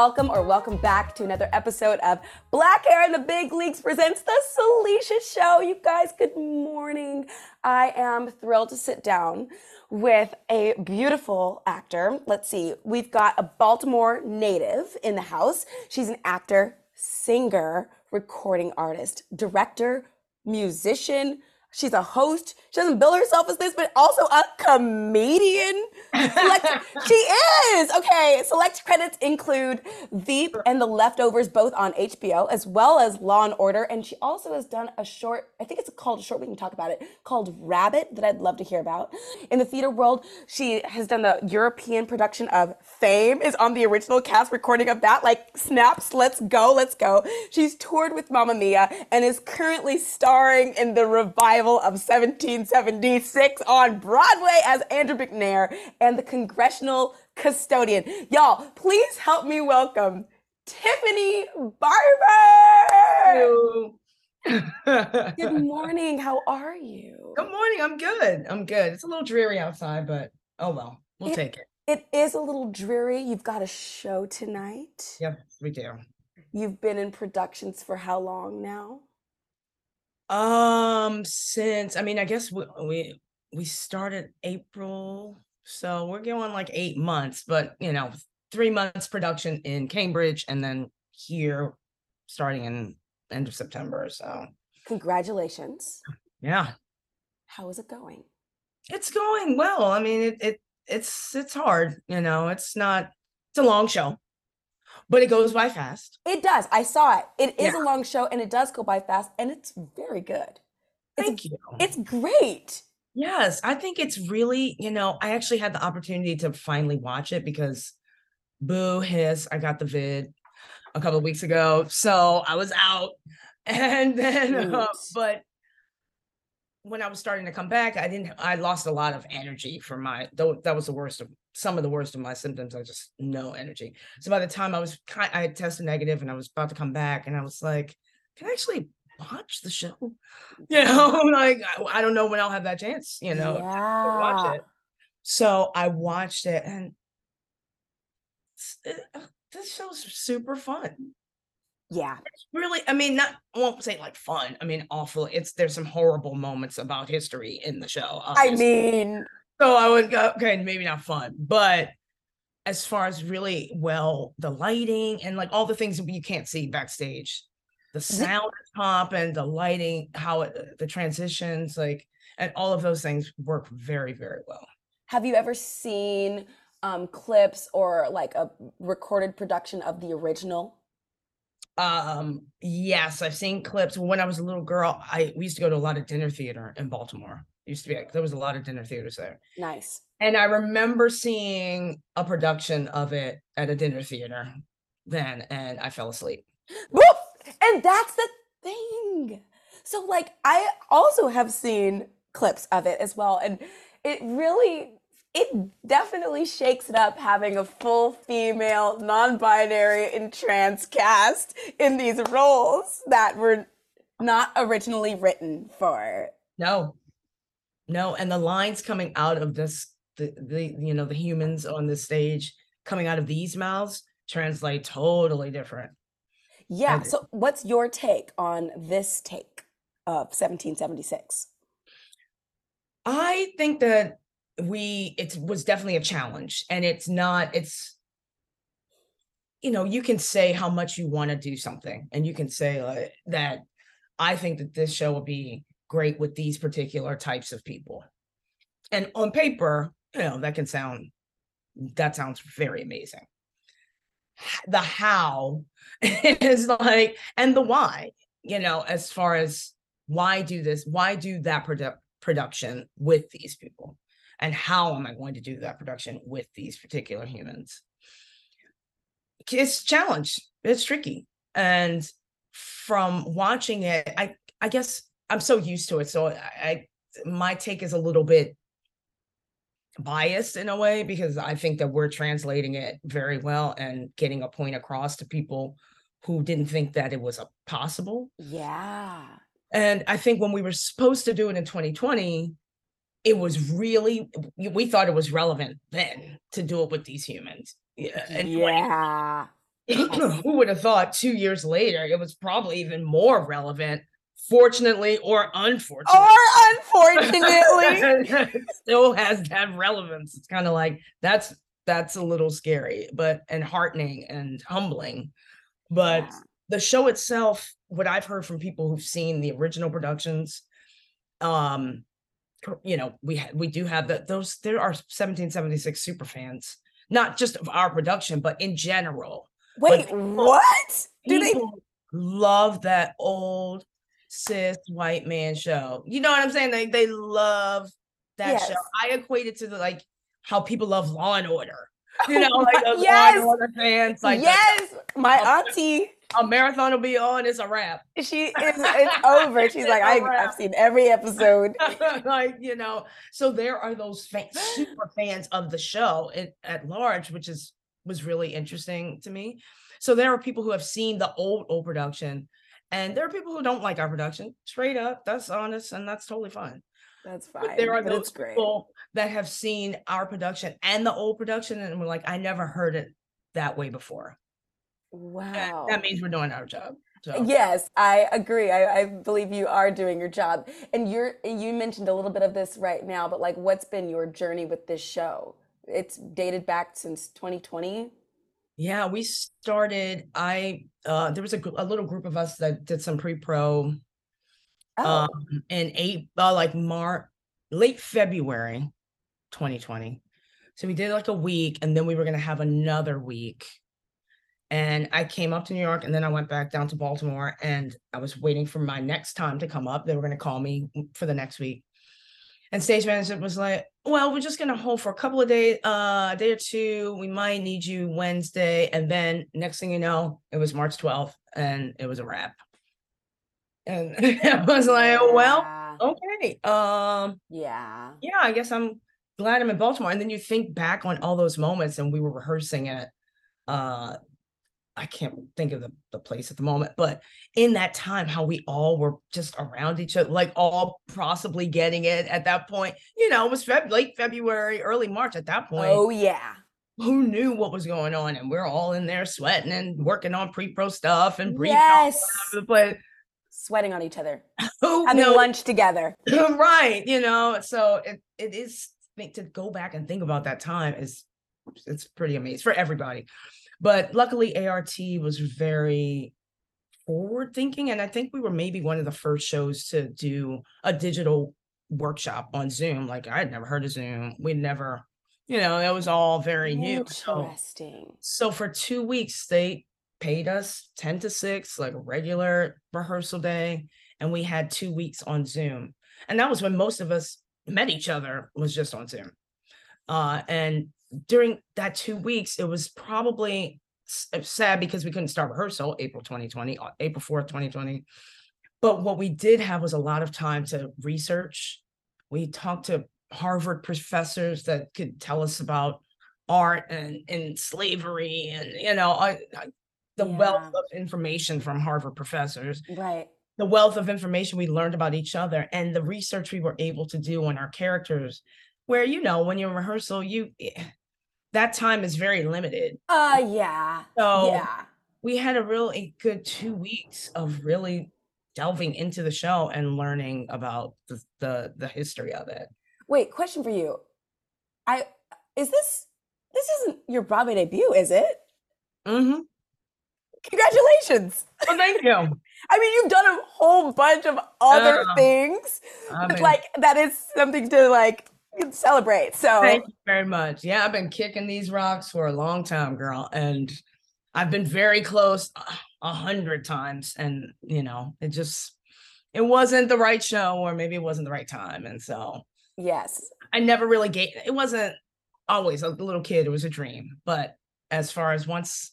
welcome or welcome back to another episode of Black Hair in the Big Leagues presents the Salisha Show. You guys, good morning. I am thrilled to sit down with a beautiful actor. Let's see, we've got a Baltimore native in the house. She's an actor, singer, recording artist, director, musician. She's a host. She doesn't bill herself as this, but also a comedian. Select, she is. Okay. Select credits include Veep and The Leftovers, both on HBO, as well as Law and Order. And she also has done a short, I think it's called a short, we can talk about it, called Rabbit, that I'd love to hear about. In the theater world, she has done the European production of Fame, is on the original cast recording of that. Like, snaps, let's go, let's go. She's toured with Mamma Mia and is currently starring in the revival of 1776 on Broadway as Andrew McNair and the Congressional Custodian. Y'all, please help me welcome Tiffani Barbour. Good morning. How are you? Good morning. I'm good. I'm good. It's a little dreary outside, but oh well, we'll It- take it. It is a little dreary. You've got a show tonight. Yep, we do. You've been in productions for how long now? Um, since I mean, I guess we we, we started April, so we're going like eight months, but you know, three months production in Cambridge, and then here starting in end of September. So Congratulations. yeah, How is it going? it's going well. I mean, it it it's it's hard, you know. It's not. It's a long show, but it goes by fast. It does. I saw it. It is Yeah. a long show and it does go by fast and it's very good. It's, Thank you. it's great. Yes, I think it's really, you know, I actually had the opportunity to finally watch it because Boo hiss, I got the vid a couple of weeks ago. So I was out. And then, uh, but when I was starting to come back, I didn't, I lost a lot of energy for my, though that was the worst of some of the worst of my symptoms. I just no energy. So by the time I was kind, I had tested negative and I was about to come back and I was like, can I actually watch the show? You know, like I, don't know when I'll have that chance, you know, to watch it. So I watched it and it- uh, this show's super fun. Yeah. Really, I mean, not I won't say like fun. I mean, awful. It's there's some horrible moments about history in the show. I mean, so I would go, okay, maybe not fun, but as far as really well, the lighting and like all the things that you can't see backstage, the sound is pop and the lighting, how it, the transitions, like, and all of those things work very, very well. have you ever seen um, clips or like a recorded production of the original? Um, yes, I've seen clips. When I was a little girl, I we used to go to a lot of dinner theater in Baltimore. Used to be there was a lot of dinner theaters there. Nice. And I remember seeing a production of it at a dinner theater then, and I fell asleep. Whoop! And that's the thing. So, like, I also have seen clips of it as well. And it really, it definitely shakes it up having a full female, non binary, and trans cast in these roles that were not originally written for. No, no, and the lines coming out of this, the the you know the humans on the stage coming out of these mouths translate totally different. Yeah. And- So, what's your take on this take of 1776? I think that we it was definitely a challenge and it's not it's you know you can say how much you want to do something and you can say like that I think that this show will be great with these particular types of people. And on paper, you know, that can sound that sounds very amazing. The how is like and the why, you know, as far as why do this, why do that produ- production with these people? And how am I going to do that production with these particular humans? It's challenge. It's tricky. And from watching it, I I guess I'm so used to it. So I, I my take is a little bit biased in a way because I think that we're translating it very well and getting a point across to people who didn't think that it was a possible. Yeah. And I think when we were supposed to do it in 2020, it was really we thought it was relevant then to do it with these humans. Yeah. And Yeah. who would have thought two years later it was probably even more relevant, fortunately or unfortunately. Or unfortunately. still has that relevance. It's kind of like that's that's a little scary, but and heartening and humbling. But Yeah. the show itself, what I've heard from people who've seen the original productions, um, you know, we ha- we do have that. Those there are 1776 super fans, not just of our production, but in general. Wait, what? Do they? Love that old cis white man show. You know what I'm saying? They they love that show. I equate it to the like how people love Law and Order. You know, oh, like those Law yes. and Order fans. Like the- yes. My Oh, auntie, a marathon will be on. It's a wrap. she is. It's over. She's like, I, I've seen every episode. like you know, so there are those fan, super fans of the show at, at large, which is was really interesting to me. So there are people who have seen the old old production, and there are people who don't like our production. Straight up, that's honest, and that's totally fine. That's But fine. there are but those great. people that have seen our production and the old production, and we're like, I never heard it that way before. Wow. that means we're doing our job. So Yes, I agree. I, I believe you are doing your job. And you're you mentioned a little bit of this right now, but like what's been your journey with this show? It's dated back since 2020. Yeah, we started. I uh there was a, a little group of us that did some pre-pro Oh, um in eight uh, like March late February 2020. So we did like a week and then we were gonna have another week. And I came up to New York and then I went back down to Baltimore and I was waiting for my next time to come up. They were gonna call me for the next week. And stage management was like, well, we're just gonna hold for a couple of days, uh, a day or two. We might need you Wednesday. And then next thing you know, it was March 12th and it was a wrap. And I was like, oh, well, okay. Um, Yeah. yeah, I guess I'm glad I'm in Baltimore. And then you think back on all those moments and we were rehearsing at uh I can't think of the, the place at the moment, but in that time, how we all were just around each other, like all possibly getting it at that point. You know, it was Feb- late February, early March at that point. Oh yeah. Who knew what was going on? And we're all in there sweating and working on pre-pro stuff and all Yes. the place. Sweating on each other. Who Having knows? lunch together. right you know so it, it is think to go back and think about that time is it's pretty amazing for everybody but luckily art was very forward thinking and i think we were maybe one of the first shows to do a digital workshop on zoom like i had never heard of zoom we never you know it was all very new so Interesting. so for two weeks, they paid us 10 to 6, like a regular rehearsal day. And we had two weeks on Zoom. And that was when most of us met each other, was just on Zoom. Uh, and during that two weeks, it was probably uh, sad because we couldn't start rehearsal April 2020, uh, April 4th, 2020. But what we did have was a lot of time to research. We talked to Harvard professors that could tell us about art and, and slavery and you know I, I, the wealth of information from Harvard professors. Right. the wealth of information we learned about each other and the research we were able to do on our characters where you know when you're in rehearsal you eh, that time is very limited Uh yeah. so yeah. we had a really good two weeks of really delving into the show and learning about the the, the history of it Wait, question for you. I is this this isn't your Broadway debut, is it? mm-hmm. Congratulations. well thank you I mean, you've done a whole bunch of other Uh, things, I but mean, like that is something to like celebrate. So Thank you very much. Yeah, I've been kicking these rocks for a long time, girl, and I've been very close a- a hundred times, and you know, it just it wasn't the right show, or maybe it wasn't the right time, and so yes. I never really gave. It wasn't always a little kid; it was a dream. But as far as once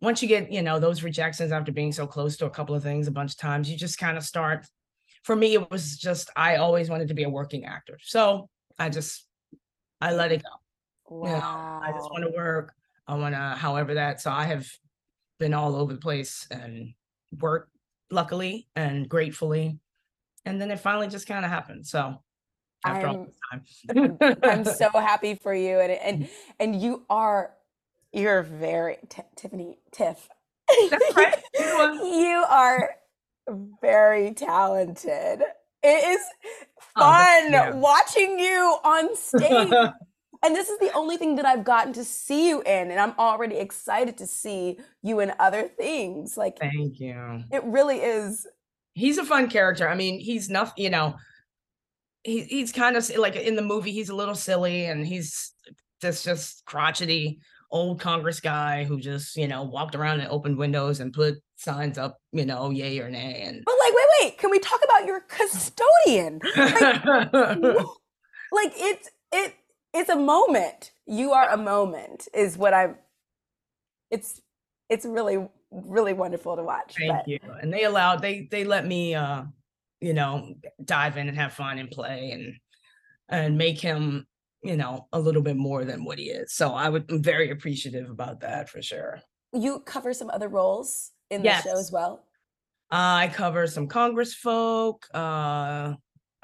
once you get you know those rejections after being so close to a couple of things a bunch of times, you just kind of start. For me, it was just I always wanted to be a working actor, so I just I let it go. Wow. You know, I just want to work. I want to, however that. So I have been all over the place and work, luckily and gratefully, and then it finally just kind of happened. So after all this time, I'm so happy for you, and and and you are you're very Ti- Tiffani Tiff. That's right. You are very talented. It is Oh, fun you. watching you on stage. and this is the only thing that I've gotten to see you in, and I'm already excited to see you in other things. Like Thank you. it really is. He's a fun character. I mean, he's nothing. You know, he he's kind of like in the movie. He's a little silly, and he's this just crotchety old Congress guy who just you know walked around and opened windows and put signs up. You know, yay or nay, and But like, wait, wait, can we talk about your custodian? like it's it it's a moment. You are a moment, is what I'm. It's it's really really wonderful to watch. Thank but you. And they allowed they they let me uh you know dive in and have fun and play and and make him you know a little bit more than what he is. So I would I'm very appreciative about that for sure. You cover some other roles in the show as well. I cover some Congress folk. Uh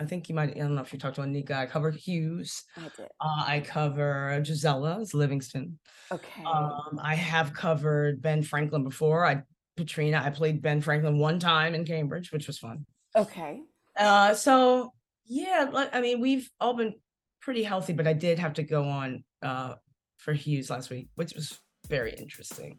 I think you might I don't know if you talked to Anika. I cover Hughes. I did. Uh, I cover Gisela as Livingston. Okay. Um, I have covered Ben Franklin before. I Patrena, I played Ben Franklin one time in Cambridge, which was fun. okay. Uh, so yeah, I mean, we've all been pretty healthy, but I did have to go on uh for Hughes last week, which was very interesting.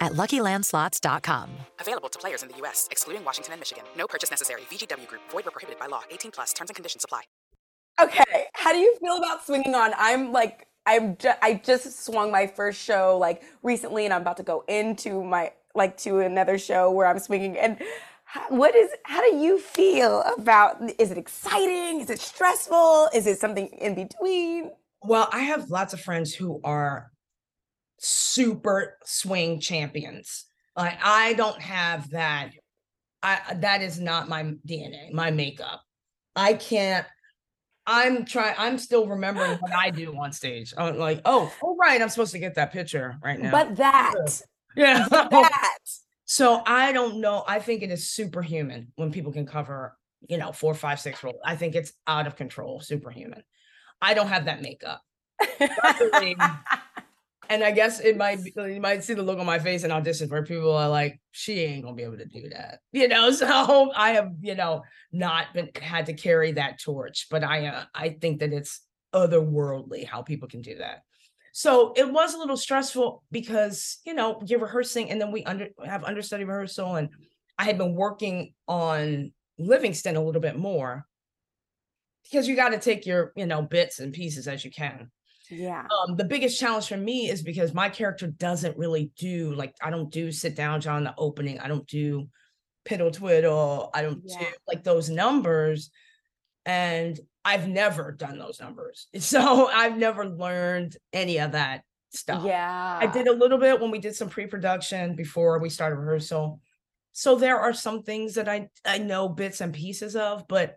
at luckylandslots.com. Available to players in the U.S., excluding Washington and Michigan. No purchase necessary. VGW Group, void where prohibited by law. 18 plus terms and conditions apply. Okay. How do you feel about swinging on? I'm like, I'm ju- I just swung my first show like recently, and I'm about to go into my like to another show where I'm swinging. And how, what is? How do you feel about? Is it exciting? Is it stressful? Is it something in between? Well, I have lots of friends who are super swing champions. Like I don't have that. I that is not my DNA, my makeup. I can't. I'm trying. I'm still remembering what I do on stage. I'm like, oh, oh, right. I'm supposed to get that picture right now. But that, yeah. that. So I don't know. I think it is superhuman when people can cover, you know, four, five, six roles. I think it's out of control, superhuman. I don't have that makeup. Luckily, and I guess it might be, you might see the look on my face in auditions where people are like, she ain't gonna be able to do that. You know, so I have, you know, not been had to carry that torch, but I uh, I think that it's otherworldly how people can do that. So it was a little stressful because, you know, you're rehearsing and then we under have understudy rehearsal and I had been working on Livingston a little bit more because you got to take your, you know, bits and pieces as you can Yeah. um the biggest challenge for me is because my character doesn't really do like I don't do sit down John the opening I don't do piddle twiddle. I don't Yeah. do like those numbers. And I've never done those numbers. So I've never learned any of that stuff. Yeah. I did a little bit when we did some pre-production before we started rehearsal. So there are some things that I I know bits and pieces of, but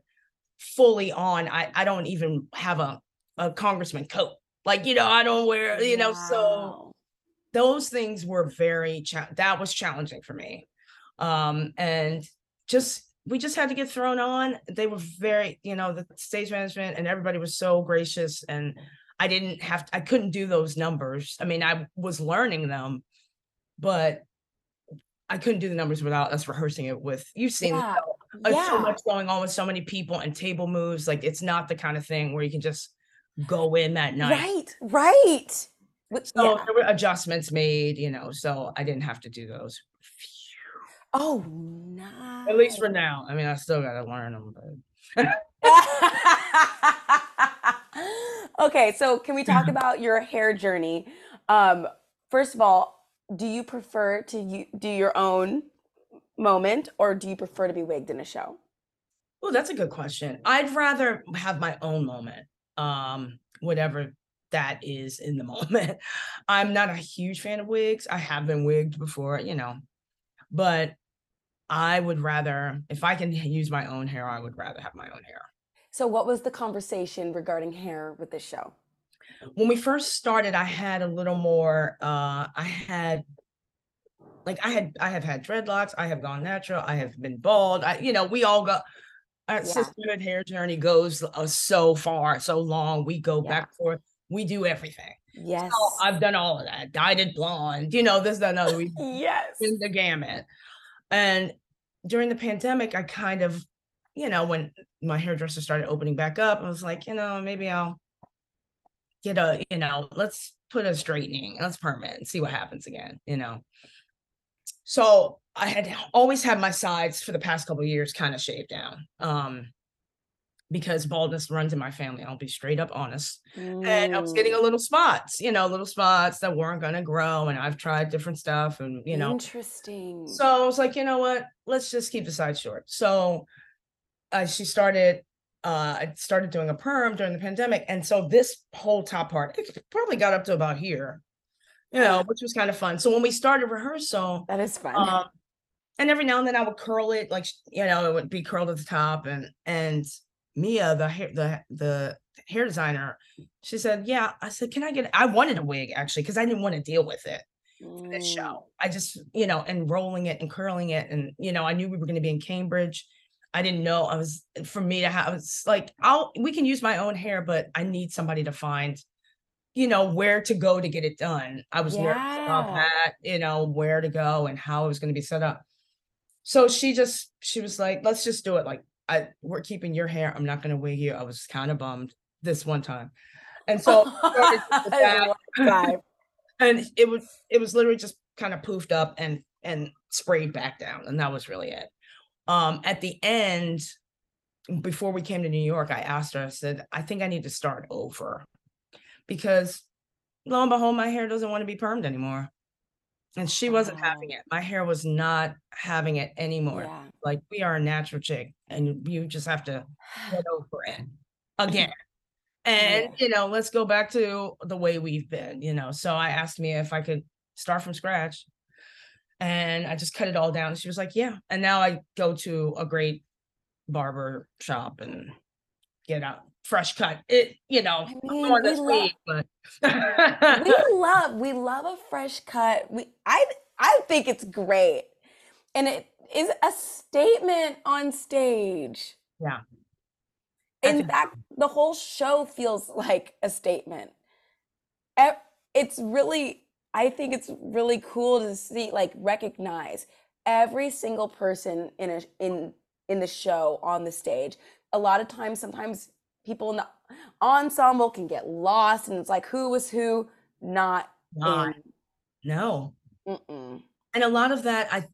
fully on, I I don't even have a a congressman coat. Like you know, I don't wear you know. So those things were very cha- that was challenging for me, um, and just we just had to get thrown on. They were very you know the stage management and everybody was so gracious and. I didn't have I couldn't do those numbers. I mean, I was learning them, but I couldn't do the numbers without us rehearsing it with you've seen Yeah. yeah. so much going on with so many people and table moves. Like it's not the kind of thing where you can just go in that night. Right. Right. So yeah. there were adjustments made, you know, so I didn't have to do those. Oh, nice. At least for now. I mean, I still gotta learn them, but okay, so can we talk about your hair journey? Um, first of all, do you prefer to do your own moment or do you prefer to be wigged in a show? Oh, that's a good question. I'd rather have my own moment, um, whatever that is in the moment. I'm not a huge fan of wigs. I have been wigged before, you know, but I would rather, if I can use my own hair, I would rather have my own hair. So, what was the conversation regarding hair with this show? When we first started, I had a little more, uh, I had like I had I have had dreadlocks, I have gone natural, I have been bald. I, you know, we all go our Yeah. sisterhood hair journey goes uh, so far, so long. We go Yeah. back forth. We do everything. Yes. Oh, I've done all of that. Dyed it blonde, you know, this, that, and other. We've yes. In the gamut. And during the pandemic, I kind of, you know, when my hairdresser started opening back up, I was like, you know, maybe I'll get a, you know, let's put a straightening, let's permit and see what happens again, you know. So I had always had my sides for the past couple of years kind of shaved down. Um, because baldness runs in my family. I'll be straight up honest. And I was getting a little spots, you know, little spots that weren't gonna grow. And I've tried different stuff and you know, interesting. so I was like, you know what? Let's just keep the side short. So uh, she started, uh, I started doing a perm during the pandemic. And so this whole top part, it probably got up to about here, you know, which was kind of fun. So when we started rehearsal, that is fun. um, and every now and then I would curl it, like, you know, it would be curled at the top. And, and Mia, the hair, the, the hair designer, she said, yeah, I said, can I get, I wanted a wig actually, because I didn't want to deal with it for this Mm, show. I just, you know, and rolling it and curling it. And, you know, I knew we were going to be in Cambridge. I didn't know I was for me to have it's like I'll we can use my own hair, but I need somebody to find, you know, where to go to get it done. I was nervous about that, you know, where to go and how it was going to be set up. So she just she was like, let's just do it. Like I we're keeping your hair. I'm not gonna wig you. I was kind of bummed this one time. And so started with that Vibe. and it was it was literally just kind of poofed up and and sprayed back down and that was really it um at the end before we came to new york i asked her i said i think i need to start over because lo and behold my hair doesn't want to be permed anymore and she wasn't having oh. it my hair was not having it anymore Yeah. like we are a natural chick and you just have to get over it again. And Yeah. you know, let's go back to the way we've been, you know. So I asked me if I could start from scratch. And I just cut it all down. She was like, Yeah. And now I go to a great barber shop and get a fresh cut. It, you know, I mean, we this love- but we love we love a fresh cut. We I I think it's great. And it is a statement on stage. Yeah. In fact, the whole show feels like a statement. It's really I think it's really cool to see like recognize every single person in a in in the show on the stage. A lot of times sometimes people in the ensemble can get lost and it's like who was who not Not. no. Mm-mm. and a lot of that i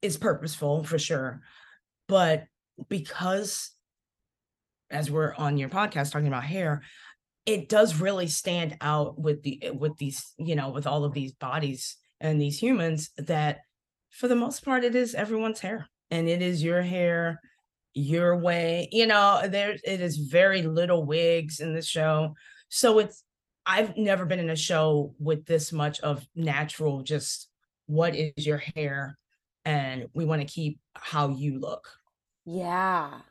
is purposeful for sure but because as we're on your podcast talking about hair it does really stand out with the with these you know with all of these bodies and these humans that for the most part it is everyone's hair and it is your hair your way you know there it is very little wigs in the show. So it's i've never been in a show with this much of natural just what is your hair? and we want to keep how you look.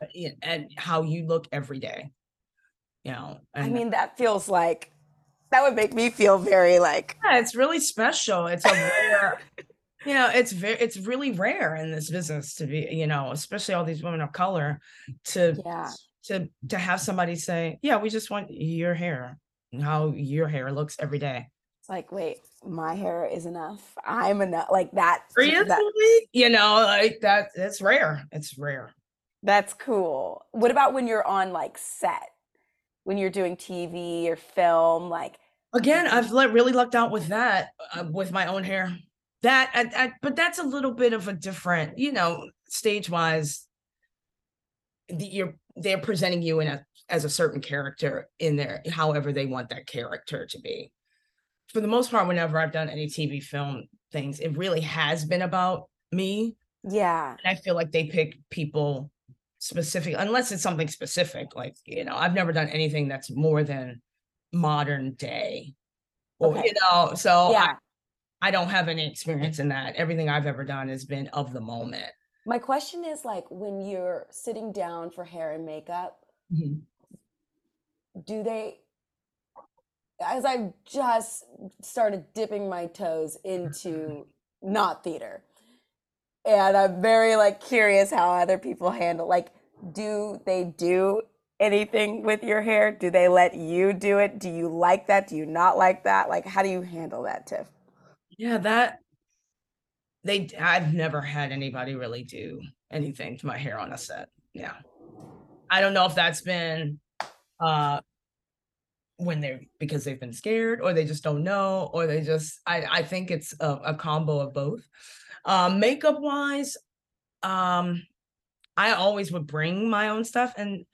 Uh, yeah. and how you look every day you know I mean, that feels like that would make me feel very like yeah, it's really special. It's a rare you know it's very it's really rare in this business to be you know especially all these women of color to Yeah. to to have somebody say yeah we just want your hair and how your hair looks every day it's like, wait, my hair is enough. I'm enough. Like that. that you know like that it's rare it's rare that's cool. What about when you're on like set? When you're doing TV or film, like again i've let, really lucked out with that uh, with my own hair that I, I, but that's a little bit of a different you know stage wise the, you're they're presenting you in a as a certain character in there however they want that character to be for the most part whenever i've done any tv film things it really has been about me yeah. and i feel like they pick people specific unless it's something specific like you know i've never done anything that's more than modern day or Okay. you know so Yeah. I, don't have any experience in that everything i've ever done has been of the moment My question is like when you're sitting down for hair and makeup, mm-hmm. do they as I've just started dipping my toes into not theater. And I'm very like curious how other people handle like do they do anything with your hair? Do they let you do it? Do you like that? Do you not like that? Like how do you handle that, Tiff? Yeah that they i've never had anybody really do anything to my hair on a set. Yeah. I don't know if that's been uh when they're because they've been scared or they just don't know or they just i i think it's a, a combo of both. Um makeup wise um i always would bring my own stuff and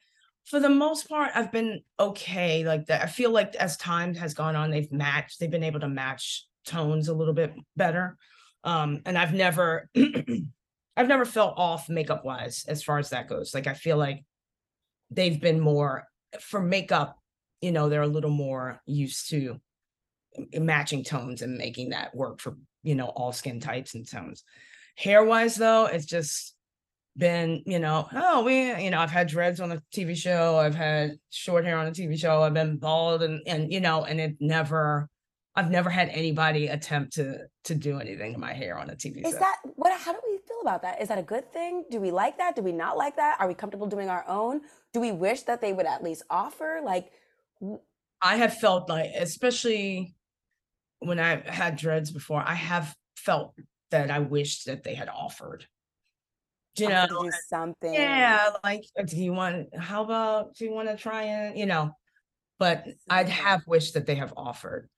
for the most part i've been okay like that. I feel like as time has gone on they've matched they've been able to match tones a little bit better. Um and i've never i've never felt off makeup wise as far as that goes. Like i feel like they've been more for makeup you know they're a little more used to matching tones and making that work for you know all skin types and tones. Hair wise though it's just been you know oh we you know i've had dreads on a tv show i've had short hair on a tv show i've been bald and and you know and it never i've never had anybody attempt to to do anything to my hair on a tv Is show that what how do we feel about that? Is that a good thing? Do we like that? Do we not like that? Are we comfortable doing our own? Do we wish that they would at least offer? Like I have felt like, especially when I had dreads before, I have felt that I wished that they had offered. Do You offer know, do something. yeah, like, uh, do you want? How about do you want to try and you know? But I'd have wished that they have offered,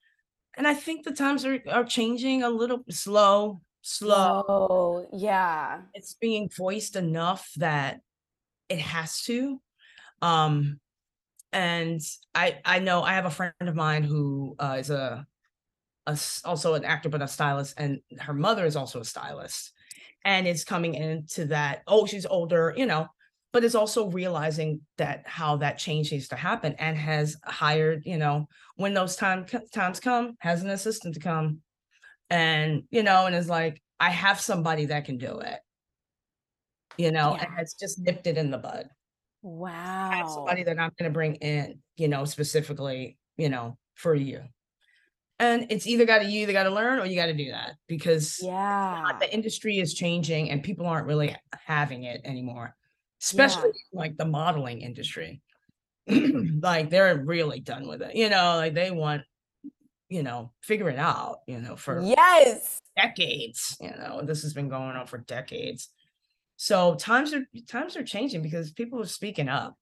and I think the times are are changing a little slow, slow. Oh, yeah. It's being voiced enough that it has to. Um, and I I know I have a friend of mine who uh, is a, a also an actor but a stylist, and her mother is also a stylist, and is coming into that. Oh, she's older, you know, but it's also realizing that how that change needs to happen, and has hired, you know, when those time times come, has an assistant to come, and you know, and is like, I have somebody that can do it, you know, and has just nipped it in the bud. Wow, have somebody that I'm going to bring in, you know, specifically, you know, for you. And it's either got to you either got to learn or you got to do that because Yeah. the industry is changing and people aren't really having it anymore, especially like the modeling industry. like they're really done with it, you know, like they want, you know, figure it out, you know, for Yes. decades. You know, this has been going on for decades. So times are times are changing because people are speaking up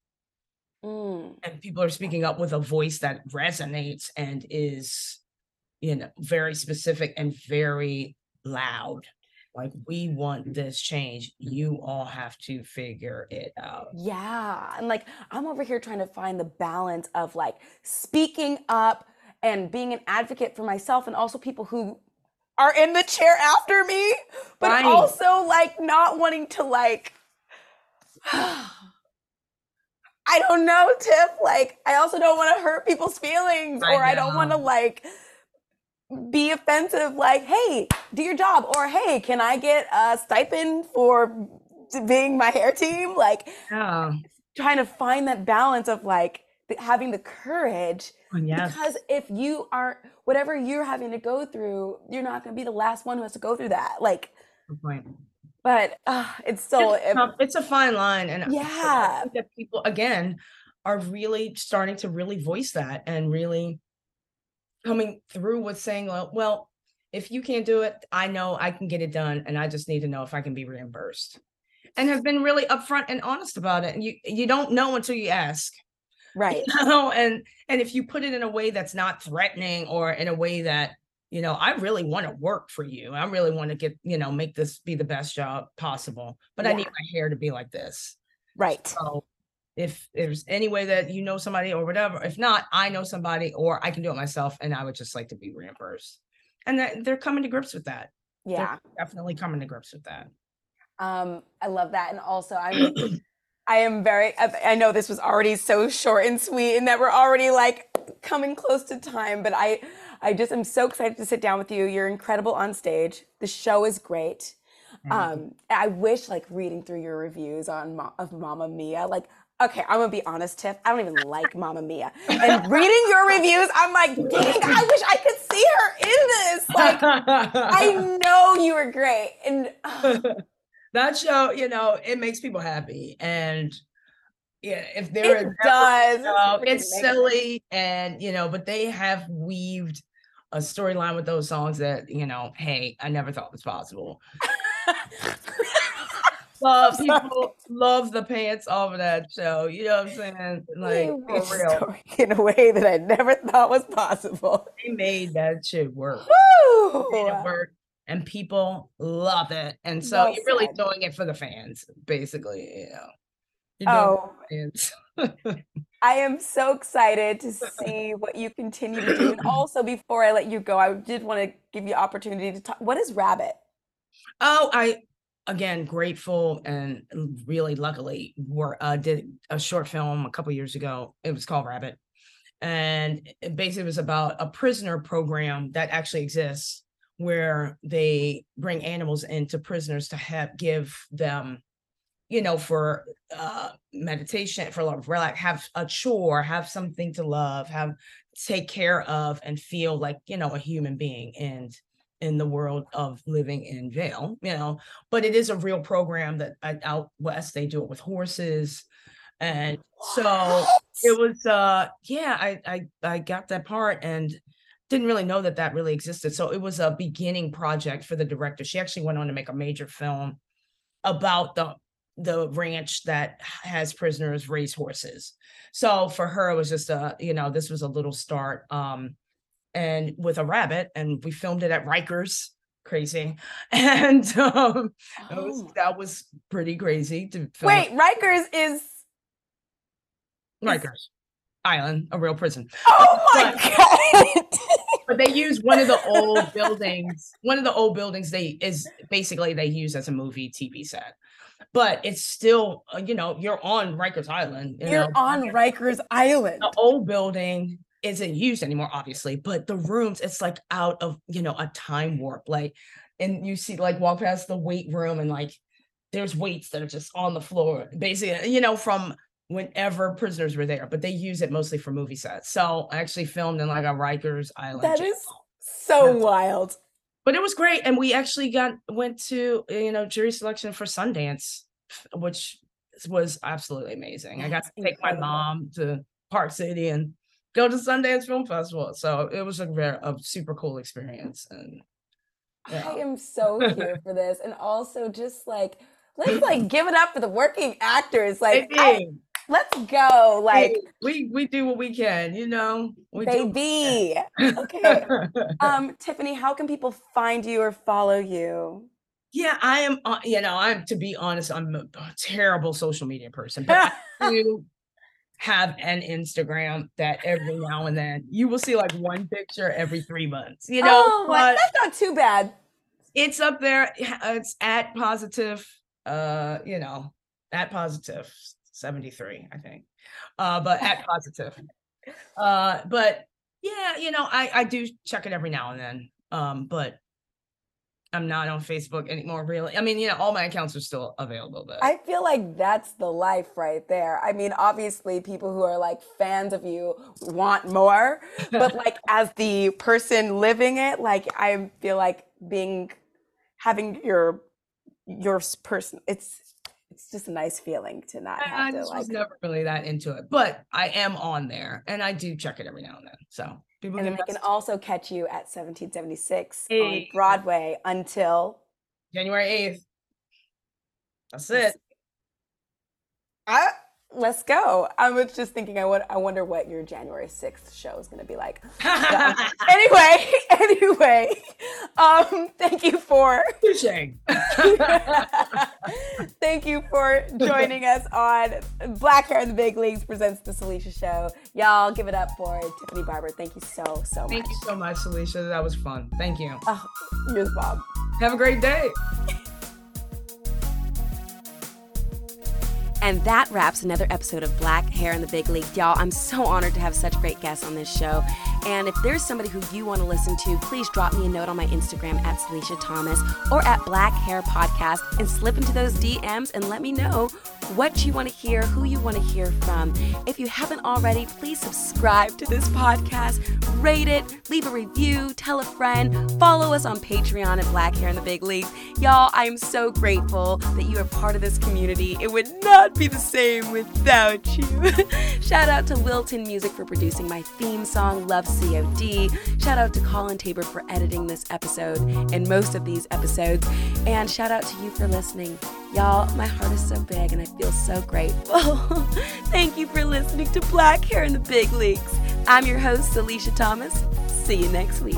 Mm. and people are speaking up with a voice that resonates and is you know very specific and very loud like we want mm-hmm. this change mm-hmm. you all have to figure it out Yeah. And like I'm over here trying to find the balance of like speaking up and being an advocate for myself and also people who are in the chair after me, but Right. also like not wanting to like I don't know, Tiff. Like, I also don't want to hurt people's feelings, I or I don't want to like be offensive. Like, hey, do your job, or hey, can I get a stipend for being my hair team? Like, Yeah. trying to find that balance of like having the courage. Oh, Yes. Because if you aren't, whatever you're having to go through, you're not going to be the last one who has to go through that. Like, Good point. but uh, it's still, it's, tough. It's a fine line, and Yeah. think that people again are really starting to really voice that and really coming through with saying, "Well, well, if you can't do it, I know I can get it done, and I just need to know if I can be reimbursed." And have been really upfront and honest about it. And you you don't know until you ask. right. you know and and if you put it in a way that's not threatening or in a way that you know i really want to work for you i really want to get you know make this be the best job possible but i need my hair to be like this Right. so if there's any way that you know somebody or whatever if not i know somebody or i can do it myself and i would just like to be reimbursed and that they're coming to grips with that Yeah. they're definitely coming to grips with that Um, I love that. And also I'm I am very I know this was already so short and sweet and that we're already like coming close to time, but I I just am so excited to sit down with you. You're incredible on stage. The show is great. Um, I wish like reading through your reviews on of Mamma Mia, like okay, I'm gonna be honest, Tiff. I don't even like Mamma Mia, and reading your reviews, I'm like, dang, I wish I could see her in this. Like, I know you were great, and that show, you know, it makes people happy. And yeah, if there it is does. no, freaking it's silly and you know, but they have weaved a storyline with those songs that, you know, hey, I never thought was possible. Love people love the pants off of that show. You know what I'm saying? Like for real. in a way that I never thought was possible. They made that shit work. Made it Woo! work. And people love it. And so Well you're really said. doing it for the fans, basically, you know. You're Oh, it for the fans. I am so excited to see what you continue to do. And also, before I let you go, I did want to give you opportunity to talk. What is Rabbit? Oh, I again grateful and really luckily were uh, did a short film a couple years ago. It was called Rabbit, and it basically was about a prisoner program that actually exists where they bring animals into prisoners to have give them you know for uh meditation for love relax have a chore have something to love have take care of and feel like you know a human being and in the world of living in jail, you know. But it is a real program that out west they do it with horses, and so it was. uh Yeah, I I I got that part and didn't really know that that really existed. So it was a beginning project for the director. She actually went on to make a major film about the the ranch that has prisoners raise horses. So for her, it was just a you know this was a little start. Um, and with a rabbit, and we filmed it at Rikers. Crazy, and um, it was, Oh that was pretty crazy to film. Wait, Rikers is. Rikers Island, a real prison. Oh my god! But they use one of the old buildings. One of the old buildings they is basically they use as a movie TV set. But it's still, uh, you know, you're on Rikers Island. You You're know, on Rikers Island. the old building isn't used anymore, obviously, but the rooms, it's like out of, you know, a time warp. Like, and you see, like, walk past the weight room and like there's weights that are just on the floor, basically, you know, from whenever prisoners were there, but they use it mostly for movie sets. So I actually filmed in like a Rikers Island. That jail. is so Yeah. wild. but it was great. And we actually got went to, you know, jury selection for Sundance, which was absolutely amazing. I got That's to take my mom to Park City and go to Sundance Film Festival. So it was a very a super cool experience. And Yeah. I am so here for this, and also just like let's like give it up for the working actors. Like, I- let's go. Like, we we do what we can, you know. We do what we baby. Okay. Um, Tiffani, how can people find you or follow you? yeah, I am. Uh, you know, I'm to be honest, I'm a, a terrible social media person, but I do have an Instagram that every now and then you will see like one picture every three months. You know, oh, but that's not too bad. it's up there. It's at positive. Uh, you know, at positive seventy three, I think. Uh, but at positive. Uh, but yeah, you know, I I do check it every now and then. Um, but I'm not on Facebook anymore, really. I mean, you know, all my accounts are still available, but I feel like that's the life right there. I mean, obviously, people who are like fans of you want more, but like as the person living it, like I feel like being having your your person. It's it's just a nice feeling to not I, I to like. was never really that into it. But I am on there and I do check it every now and then. So people And can can also catch you at 1776 on Broadway until January 8th. That's it. I, let's go. I was just thinking, I would, I wonder what your January 6th show is going to be like. Um, anyway, anyway, um, thank you for thank you for joining us on Black Hair in the Big Leagues presents the Salisha Show. Y'all give it up for Tiffani Barbour. Thank you so so much. Thank you so much, Salisha. That was fun. Thank you. Oh, you're the bomb. Have a great day. And that wraps another episode of Black Hair in the Big League. Y'all, I'm so honored to have such great guests on this show. And if there's somebody who you want to listen to, please drop me a note on my Instagram at Salisha Thomas or at Black Hair Podcast and slip into those DMs and let me know what you want to hear, who you want to hear from. If you haven't already, please subscribe to this podcast, rate it, leave a review, tell a friend, follow us on Patreon at Black Hair in the Big Leagues. Y'all, I am so grateful that you are part of this community. It would not be the same without you. Shout out to Wilton Music for producing my theme song, Love COD. Shout out to Colin Tabor for editing this episode and most of these episodes. And shout out to you for listening. Y'all, my heart is so big and I feel so grateful. Thank you for listening to Black Hair in the Big Leagues. I'm your host, Salisha Thomas. See you next week.